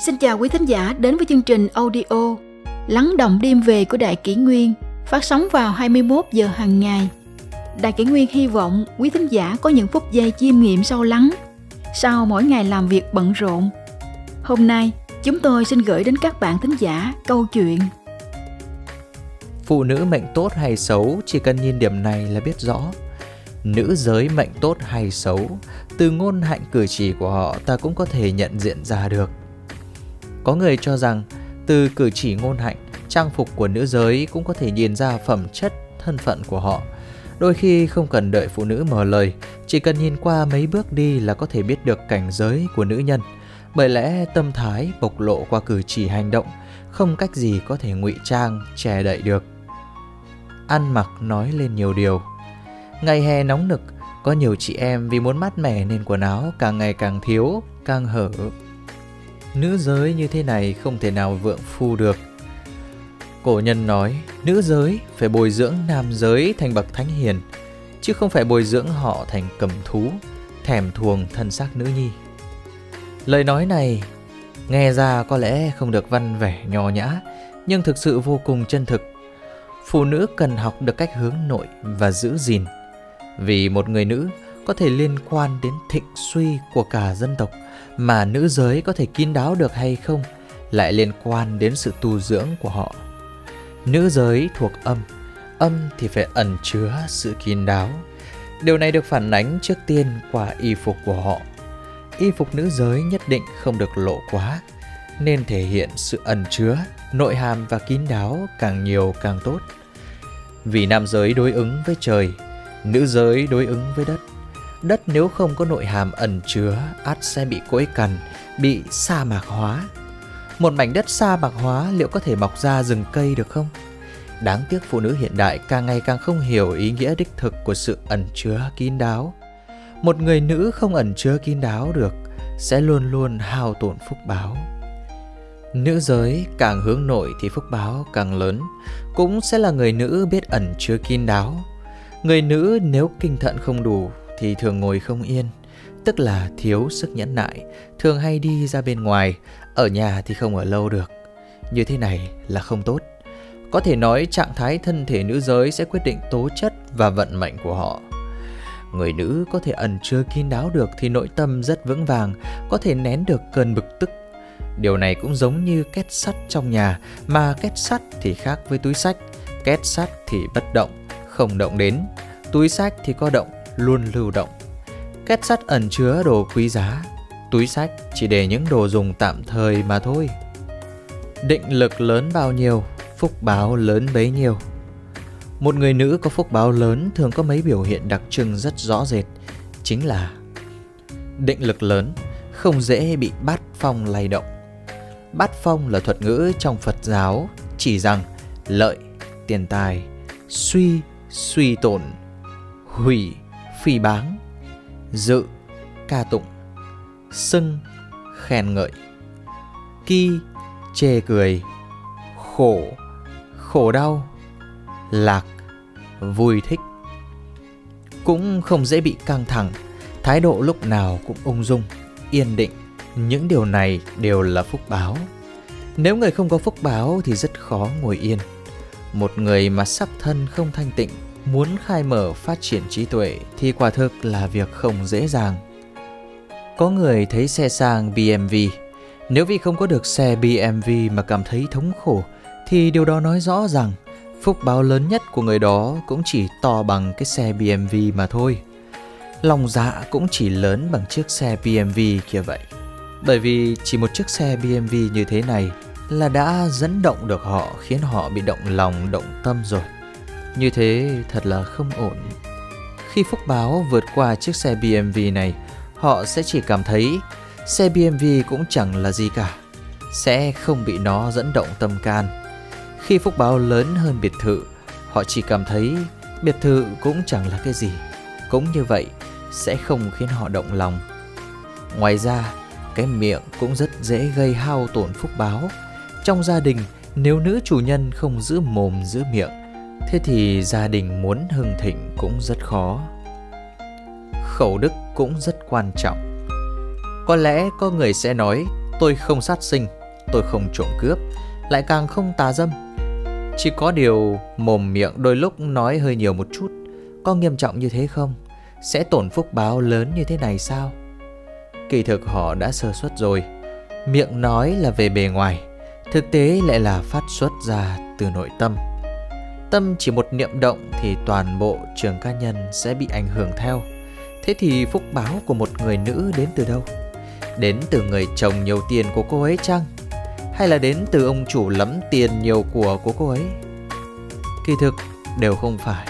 Xin chào quý thính giả đến với chương trình audio Lắng động đêm về của Đại Kỷ Nguyên phát sóng vào 21 giờ hàng ngày. Đại Kỷ Nguyên hy vọng quý thính giả có những phút giây chiêm nghiệm sâu lắng sau mỗi ngày làm việc bận rộn. Hôm nay, chúng tôi xin gửi đến các bạn thính giả câu chuyện Phụ nữ mệnh tốt hay xấu chỉ cần nhìn điểm này là biết rõ. Nữ giới mệnh tốt hay xấu, từ ngôn hạnh cử chỉ của họ ta cũng có thể nhận diện ra được. Có người cho rằng từ cử chỉ ngôn hạnh, trang phục của nữ giới cũng có thể nhìn ra phẩm chất, thân phận của họ. Đôi khi không cần đợi phụ nữ mở lời, chỉ cần nhìn qua mấy bước đi là có thể biết được cảnh giới của nữ nhân. Bởi lẽ tâm thái bộc lộ qua cử chỉ hành động, không cách gì có thể ngụy trang, che đậy được. Ăn mặc nói lên nhiều điều. Ngày hè nóng nực, có nhiều chị em vì muốn mát mẻ nên quần áo càng ngày càng thiếu, càng hở. Nữ giới như thế này không thể nào vượng phu được. Cổ nhân nói, nữ giới phải bồi dưỡng nam giới thành bậc thánh hiền, chứ không phải bồi dưỡng họ thành cầm thú, thèm thuồng thân xác nữ nhi. Lời nói này nghe ra có lẽ không được văn vẻ nho nhã, nhưng thực sự vô cùng chân thực. Phụ nữ cần học được cách hướng nội và giữ gìn. Vì một người nữ có thể liên quan đến thịnh suy của cả dân tộc mà nữ giới có thể kín đáo được hay không lại liên quan đến sự tu dưỡng của họ. Nữ giới thuộc âm, âm thì phải ẩn chứa sự kín đáo. Điều này được phản ánh trước tiên qua y phục của họ. Y phục nữ giới nhất định không được lộ quá, nên thể hiện sự ẩn chứa, nội hàm và kín đáo càng nhiều càng tốt. Vì nam giới đối ứng với trời, nữ giới đối ứng với đất. Đất nếu không có nội hàm ẩn chứa, át sẽ bị cỗi cằn, bị sa mạc hóa. Một mảnh đất sa mạc hóa liệu có thể mọc ra rừng cây được không? Đáng tiếc phụ nữ hiện đại càng ngày càng không hiểu ý nghĩa đích thực của sự ẩn chứa kín đáo. Một người nữ không ẩn chứa kín đáo được sẽ luôn luôn hao tổn phúc báo. Nữ giới càng hướng nội thì phúc báo càng lớn, cũng sẽ là người nữ biết ẩn chứa kín đáo. Người nữ nếu kinh thận không đủ thì thường ngồi không yên, tức là thiếu sức nhẫn nại, thường hay đi ra bên ngoài, ở nhà thì không ở lâu được. Như thế này là không tốt. Có thể nói trạng thái thân thể nữ giới sẽ quyết định tố chất và vận mệnh của họ. Người nữ có thể ẩn chưa kín đáo được thì nội tâm rất vững vàng, có thể nén được cơn bực tức. Điều này cũng giống như két sắt trong nhà, mà két sắt thì khác với túi sách. Két sắt thì bất động, không động đến. Túi sách thì có động, luôn lưu động. Két sắt ẩn chứa đồ quý giá, túi sách chỉ để những đồ dùng tạm thời mà thôi. Định lực lớn bao nhiêu, phúc báo lớn bấy nhiêu. Một người nữ có phúc báo lớn thường có mấy biểu hiện đặc trưng rất rõ rệt, chính là định lực lớn, không dễ bị bát phong lay động. Bát phong là thuật ngữ trong Phật giáo chỉ rằng lợi, tiền tài, suy, suy tổn, hủy, phỉ báng, dự, ca tụng, xưng, khen ngợi, ki, chê cười, khổ, khổ đau, lạc, vui thích. Cũng không dễ bị căng thẳng, thái độ lúc nào cũng ung dung, yên định. Những điều này đều là phúc báo. Nếu người không có phúc báo thì rất khó ngồi yên. Một người mà sắc thân không thanh tịnh, muốn khai mở phát triển trí tuệ thì quả thực là việc không dễ dàng. Có người thấy xe sang BMW, nếu vì không có được xe BMW mà cảm thấy thống khổ thì điều đó nói rõ rằng phúc báo lớn nhất của người đó cũng chỉ to bằng cái xe BMW mà thôi. Lòng dạ cũng chỉ lớn bằng chiếc xe BMW kia vậy. Bởi vì chỉ một chiếc xe BMW như thế này là đã dẫn động được họ khiến họ bị động lòng động tâm rồi. Như thế thật là không ổn. Khi phúc báo vượt qua chiếc xe BMW này, họ sẽ chỉ cảm thấy xe BMW cũng chẳng là gì cả, sẽ không bị nó dẫn động tâm can khi phúc báo lớn hơn biệt thự, họ chỉ cảm thấy biệt thự cũng chẳng là cái gì. Cũng như vậy, sẽ không khiến họ động lòng. Ngoài ra, cái miệng cũng rất dễ gây hao tổn phúc báo. Trong gia đình, nếu nữ chủ nhân không giữ mồm giữ miệng, thế thì gia đình muốn hưng thịnh cũng rất khó. Khẩu đức cũng rất quan trọng. Có lẽ có người sẽ nói Tôi không sát sinh, tôi không trộm cướp, lại càng không tà dâm. Chỉ có điều mồm miệng đôi lúc nói hơi nhiều một chút, có nghiêm trọng như thế không? Sẽ tổn phúc báo lớn như thế này sao? Kỳ thực họ đã sơ suất rồi. Miệng nói là về bề ngoài, thực tế lại là phát xuất ra từ nội tâm. Tâm chỉ một niệm động thì toàn bộ trường cá nhân sẽ bị ảnh hưởng theo. Thế thì phúc báo của một người nữ đến từ đâu? Đến từ người chồng nhiều tiền của cô ấy chăng? Hay là đến từ ông chủ lắm tiền nhiều của của cô ấy? Kỳ thực đều không phải.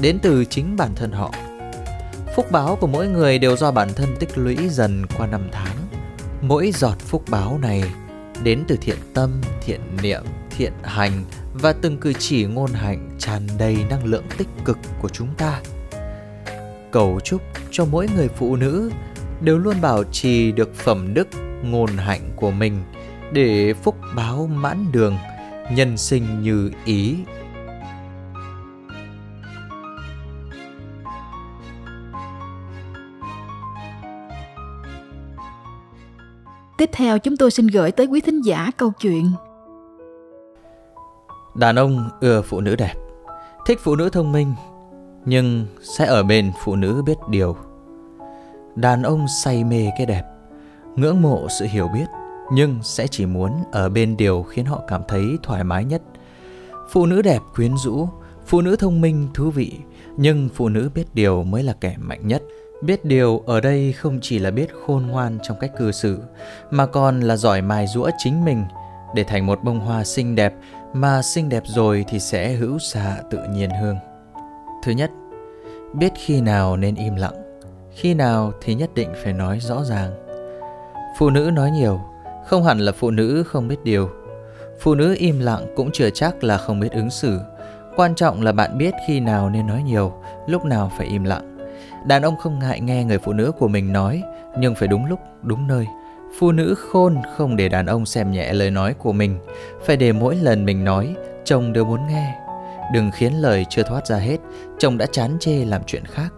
Đến từ chính bản thân họ. Phúc báo của mỗi người đều do bản thân tích lũy dần qua năm tháng. Mỗi giọt phúc báo này đến từ thiện tâm, thiện niệm, thiện hành và từng cử chỉ ngôn hạnh tràn đầy năng lượng tích cực của chúng ta. Cầu chúc cho mỗi người phụ nữ đều luôn bảo trì được phẩm đức ngôn hạnh của mình để phúc báo mãn đường, nhân sinh như ý. Tiếp theo chúng tôi xin gửi tới quý thính giả câu chuyện Đàn ông ưa phụ nữ đẹp, thích phụ nữ thông minh, nhưng sẽ ở bên phụ nữ biết điều. Đàn ông say mê cái đẹp, ngưỡng mộ sự hiểu biết, nhưng sẽ chỉ muốn ở bên điều khiến họ cảm thấy thoải mái nhất. Phụ nữ đẹp quyến rũ, phụ nữ thông minh thú vị, nhưng phụ nữ biết điều mới là kẻ mạnh nhất. Biết điều ở đây không chỉ là biết khôn ngoan trong cách cư xử, mà còn là giỏi mài rũa chính mình để thành một bông hoa xinh đẹp mà xinh đẹp rồi thì sẽ hữu xạ tự nhiên hương. Thứ nhất, biết khi nào nên im lặng, khi nào thì nhất định phải nói rõ ràng. Phụ nữ nói nhiều, không hẳn là phụ nữ không biết điều. Phụ nữ im lặng cũng chưa chắc là không biết ứng xử. Quan trọng là bạn biết khi nào nên nói nhiều, lúc nào phải im lặng. Đàn ông không ngại nghe người phụ nữ của mình nói, nhưng phải đúng lúc, đúng nơi. Phụ nữ khôn không để đàn ông xem nhẹ lời nói của mình, phải để mỗi lần mình nói, chồng đều muốn nghe. Đừng khiến lời chưa thoát ra hết, chồng đã chán chê làm chuyện khác.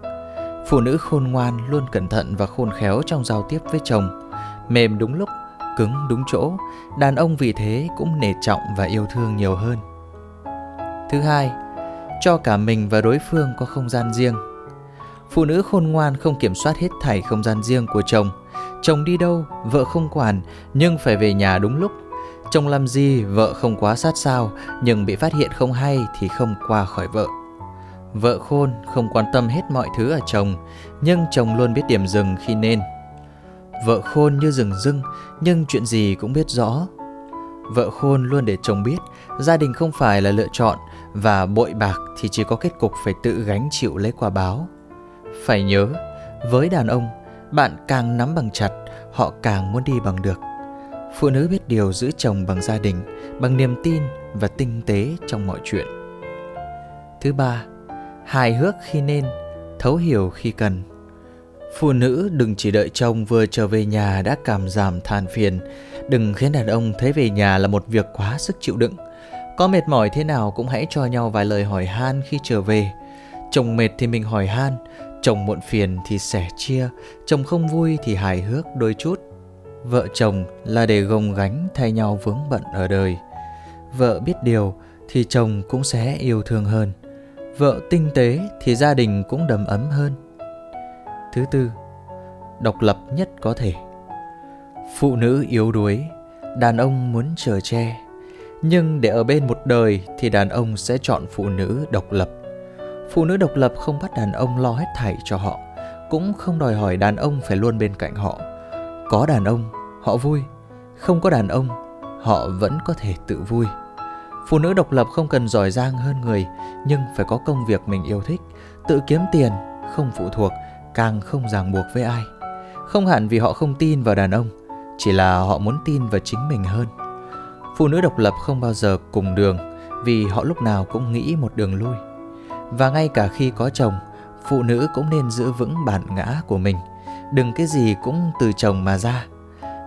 Phụ nữ khôn ngoan luôn cẩn thận và khôn khéo trong giao tiếp với chồng. Mềm đúng lúc, cứng đúng chỗ, đàn ông vì thế cũng nể trọng và yêu thương nhiều hơn. Thứ hai, cho cả mình và đối phương có không gian riêng. Phụ nữ khôn ngoan không kiểm soát hết thảy không gian riêng của chồng. Chồng đi đâu, vợ không quản, nhưng phải về nhà đúng lúc. Chồng làm gì, vợ không quá sát sao, nhưng bị phát hiện không hay thì không qua khỏi vợ. Vợ khôn không quan tâm hết mọi thứ ở chồng, nhưng chồng luôn biết điểm dừng khi nên. Vợ khôn như rừng rưng, nhưng chuyện gì cũng biết rõ. Vợ khôn luôn để chồng biết, gia đình không phải là lựa chọn, và bội bạc thì chỉ có kết cục phải tự gánh chịu lấy quả báo. Phải nhớ, với đàn ông, bạn càng nắm bằng chặt, họ càng muốn đi bằng được. Phụ nữ biết điều giữ chồng bằng gia đình, bằng niềm tin và tinh tế trong mọi chuyện. Thứ ba, hài hước khi nên, thấu hiểu khi cần. Phụ nữ đừng chỉ đợi chồng vừa trở về nhà đã cảm giảm than phiền, đừng khiến đàn ông thấy về nhà là một việc quá sức chịu đựng. Có mệt mỏi thế nào cũng hãy cho nhau vài lời hỏi han khi trở về. Chồng mệt thì mình hỏi han, chồng muộn phiền thì sẻ chia, chồng không vui thì hài hước đôi chút. Vợ chồng là để gồng gánh thay nhau vướng bận ở đời. Vợ biết điều thì chồng cũng sẽ yêu thương hơn. Vợ tinh tế thì gia đình cũng đầm ấm hơn. Thứ tư, độc lập nhất có thể. Phụ nữ yếu đuối, đàn ông muốn chờ che. Nhưng để ở bên một đời thì đàn ông sẽ chọn phụ nữ độc lập. Phụ nữ độc lập không bắt đàn ông lo hết thảy cho họ, cũng không đòi hỏi đàn ông phải luôn bên cạnh họ. Có đàn ông, họ vui. Không có đàn ông, họ vẫn có thể tự vui. Phụ nữ độc lập không cần giỏi giang hơn người, nhưng phải có công việc mình yêu thích, tự kiếm tiền, không phụ thuộc, càng không ràng buộc với ai. Không hẳn vì họ không tin vào đàn ông, chỉ là họ muốn tin vào chính mình hơn. Phụ nữ độc lập không bao giờ cùng đường vì họ lúc nào cũng nghĩ một đường lui. Và ngay cả khi có chồng, phụ nữ cũng nên giữ vững bản ngã của mình, đừng cái gì cũng từ chồng mà ra.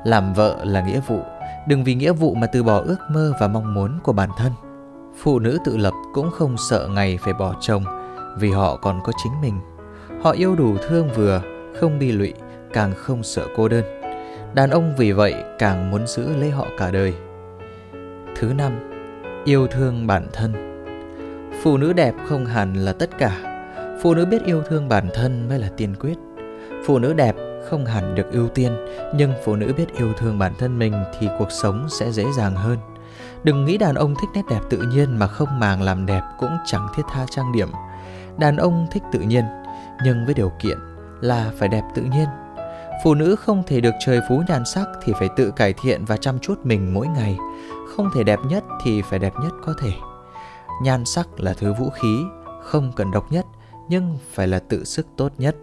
Làm vợ là nghĩa vụ, đừng vì nghĩa vụ mà từ bỏ ước mơ và mong muốn của bản thân. Phụ nữ tự lập cũng không sợ ngày phải bỏ chồng vì họ còn có chính mình. Họ yêu đủ thương vừa, không bi lụy, càng không sợ cô đơn. Đàn ông vì vậy càng muốn giữ lấy họ cả đời. Thứ năm, yêu thương bản thân. Phụ nữ đẹp không hẳn là tất cả. Phụ nữ biết yêu thương bản thân mới là tiên quyết. Phụ nữ đẹp không hẳn được ưu tiên, nhưng phụ nữ biết yêu thương bản thân mình thì cuộc sống sẽ dễ dàng hơn. Đừng nghĩ đàn ông thích nét đẹp tự nhiên mà không màng làm đẹp cũng chẳng thiết tha trang điểm. Đàn ông thích tự nhiên, nhưng với điều kiện là phải đẹp tự nhiên. Phụ nữ không thể được trời phú nhan sắc thì phải tự cải thiện và chăm chút mình mỗi ngày. Không thể đẹp nhất thì phải đẹp nhất có thể. Nhan sắc là thứ vũ khí, không cần độc nhất nhưng phải là tự sức tốt nhất.